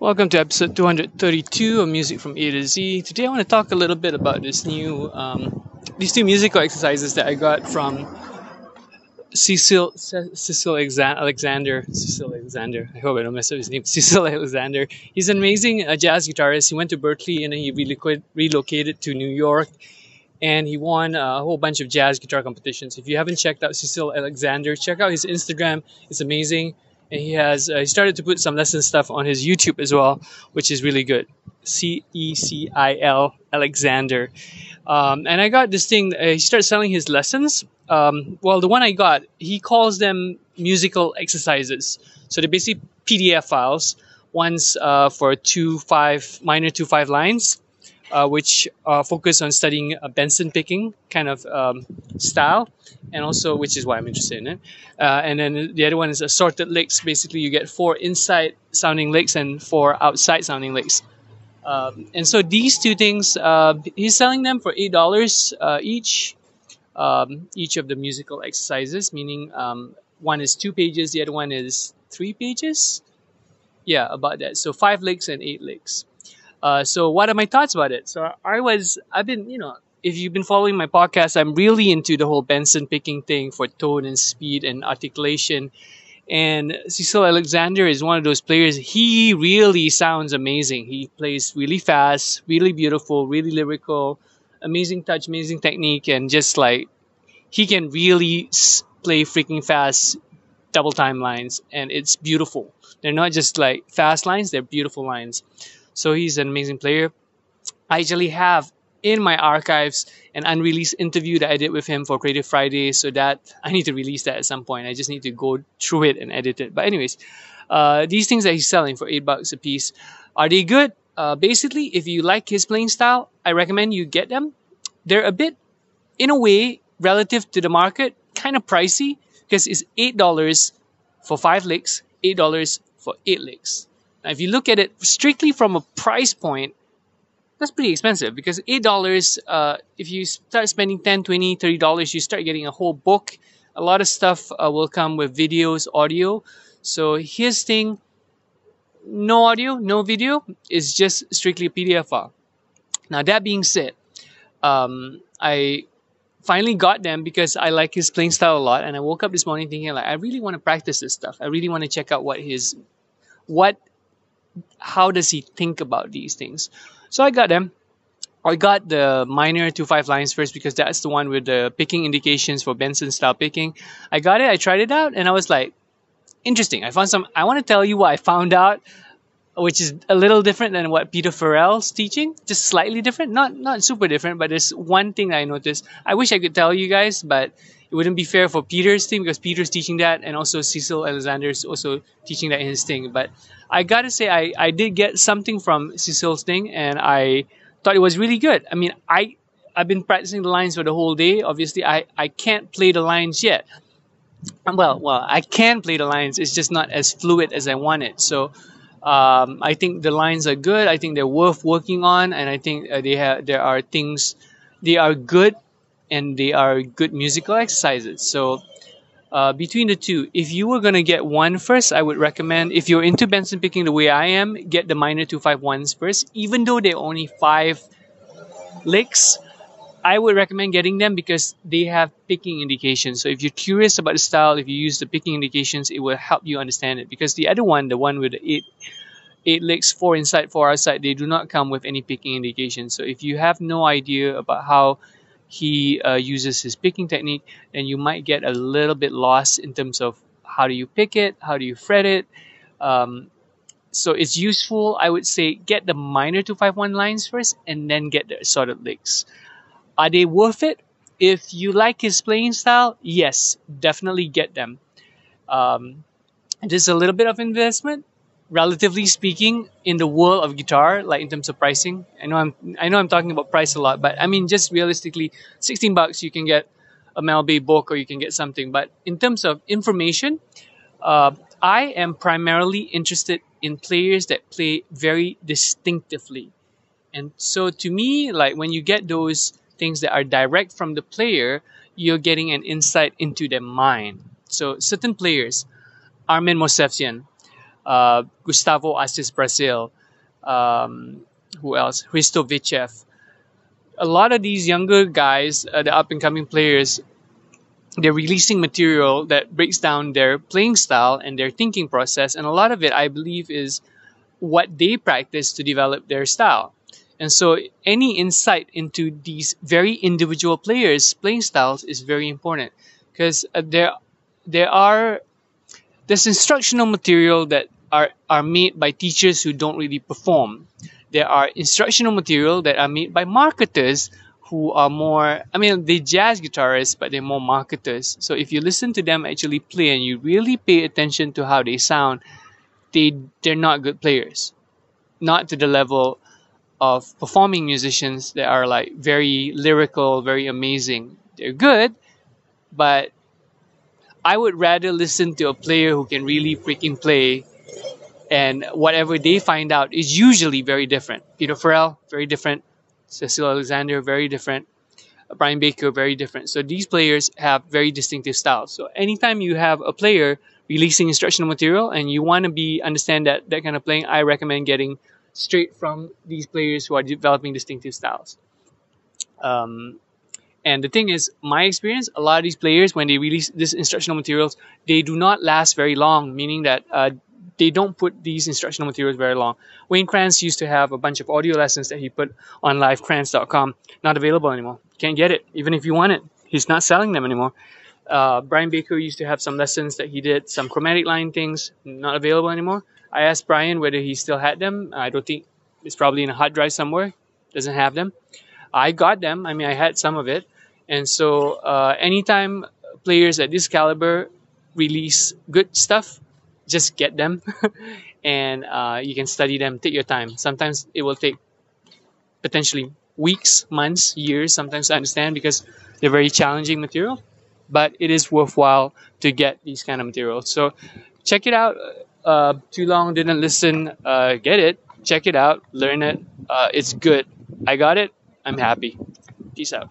Welcome to episode 232 of Music from A to Z. Today I want to talk a little bit about this new, um, these two musical exercises that I got from Cecil, Cecil Alexander, Cecil Alexander. I hope I don't mess up his name. Cecil Alexander. He's an amazing uh, jazz guitarist. He went to Berklee and then he relocated to New York and he won a whole bunch of jazz guitar competitions. If you haven't checked out Cecil Alexander, check out his Instagram. It's amazing he has uh, he started to put some lesson stuff on his YouTube as well, which is really good. C E C I L Alexander, um, and I got this thing. Uh, he started selling his lessons. Um, well, the one I got, he calls them musical exercises. So they're basically PDF files. One's uh, for two five minor two five lines, uh, which uh, focus on studying uh, Benson picking kind of um, style, and also which is why I'm interested in it. Uh, and then the other one is assorted licks. Basically, you get four inside sounding licks and four outside sounding licks. Um, and so these two things, uh, he's selling them for eight dollars uh, each. Um, each of the musical exercises, meaning um, one is two pages, the other one is three pages. Yeah, about that. So five licks and eight licks. Uh, so what are my thoughts about it? So I was, I've been, you know, if you've been following my podcast, I'm really into the whole Benson picking thing for tone and speed and articulation. And Cecil Alexander is one of those players. He really sounds amazing. He plays really fast, really beautiful, really lyrical, amazing touch, amazing technique, and just like he can really play freaking fast double time lines, and it's beautiful. They're not just like fast lines; they're beautiful lines. So he's an amazing player. I actually have in my archives an unreleased interview that I did with him for Creative Friday. So that I need to release that at some point. I just need to go through it and edit it. But anyways, uh, these things that he's selling for eight bucks a piece, are they good? Uh, basically, if you like his playing style, I recommend you get them. They're a bit, in a way, relative to the market, kind of pricey because it's eight dollars for five licks, eight dollars for eight licks. Now, if you look at it strictly from a price point, that's pretty expensive because eight dollars uh, if you start spending $10, $20, 30 dollars you start getting a whole book. A lot of stuff uh, will come with videos audio. So his thing. No audio no video It's just strictly a pdf file now that being said um, i finally got them because i like his playing style a lot and i woke up this morning thinking like i really want to practice this stuff. I really want to check out what his what how does he think about these things so I got them. I got the minor two five lines first because that's the one with the picking indications for Benson style picking. I got it, I tried it out, and I was like, interesting. I found some. I want to tell you what I found out, which is a little different than what Peter Farrell's teaching, just slightly different. Not not super different, but there's one thing I noticed. I wish I could tell you guys, but it wouldn't be fair for Peter's thing because Peter's teaching that, and also Cecil Alexander's also teaching that in his thing. But I gotta say, I, I did get something from Cecil's thing, and I thought it was really good. I mean, I I've been practicing the lines for the whole day. Obviously, I I can't play the lines yet. Well, well, I can play the lines. It's just not as fluid as I want it. So. Um, I think the lines are good. I think they're worth working on, and I think uh, they have there are things they are good, and they are good musical exercises. So uh, between the two, if you were gonna get one first, I would recommend if you're into Benson picking the way I am, get the minor two five ones first. Even though they're only five licks, I would recommend getting them because they have picking indications. So if you're curious about the style, if you use the picking indications, it will help you understand it. Because the other one, the one with the eight eight licks, four inside, four outside, they do not come with any picking indications. So if you have no idea about how he uh, uses his picking technique, and you might get a little bit lost in terms of how do you pick it, how do you fret it. Um, so it's useful, I would say, get the minor 251 lines first and then get the assorted licks. Are they worth it? If you like his playing style, yes, definitely get them. Um, it is a little bit of investment, relatively speaking, in the world of guitar, like in terms of pricing, I know I'm I know I'm talking about price a lot, but I mean just realistically, sixteen bucks you can get a Mel Bay book or you can get something. But in terms of information, uh, I am primarily interested in players that play very distinctively, and so to me, like when you get those things that are direct from the player, you're getting an insight into their mind. So certain players, Armin Mosesyan, uh, Gustavo Assis-Brasil, um, who else? Hristo Vitchev. A lot of these younger guys, uh, the up and coming players, they're releasing material that breaks down their playing style and their thinking process. And a lot of it, I believe, is what they practice to develop their style. And so any insight into these very individual players' playing styles is very important because uh, there, there are, there's instructional material that are, are made by teachers who don't really perform. There are instructional material that are made by marketers who are more, I mean, they're jazz guitarists, but they're more marketers. So if you listen to them actually play and you really pay attention to how they sound, they, they're not good players. Not to the level of performing musicians that are like very lyrical, very amazing. They're good, but I would rather listen to a player who can really freaking play and whatever they find out is usually very different. Peter Farrell, very different. Cecil Alexander, very different. Brian Baker, very different. So these players have very distinctive styles. So anytime you have a player releasing instructional material and you want to be understand that that kind of playing, I recommend getting straight from these players who are developing distinctive styles. Um, and the thing is, my experience, a lot of these players, when they release this instructional materials, they do not last very long, meaning that uh, they don't put these instructional materials very long. Wayne Krantz used to have a bunch of audio lessons that he put on livekrantz.com, not available anymore. Can't get it, even if you want it. He's not selling them anymore. Uh, Brian Baker used to have some lessons that he did, some chromatic line things, not available anymore. I asked Brian whether he still had them. I don't think it's probably in a hard drive somewhere. Doesn't have them. I got them. I mean, I had some of it. And so, uh, anytime players at this caliber release good stuff, just get them and uh, you can study them. Take your time. Sometimes it will take potentially weeks, months, years. Sometimes I understand because they're very challenging material, but it is worthwhile to get these kind of materials. So check it out uh, too long didn't listen, uh, get it, check it out, learn it. Uh, it's good. I got it. I'm happy. Peace out.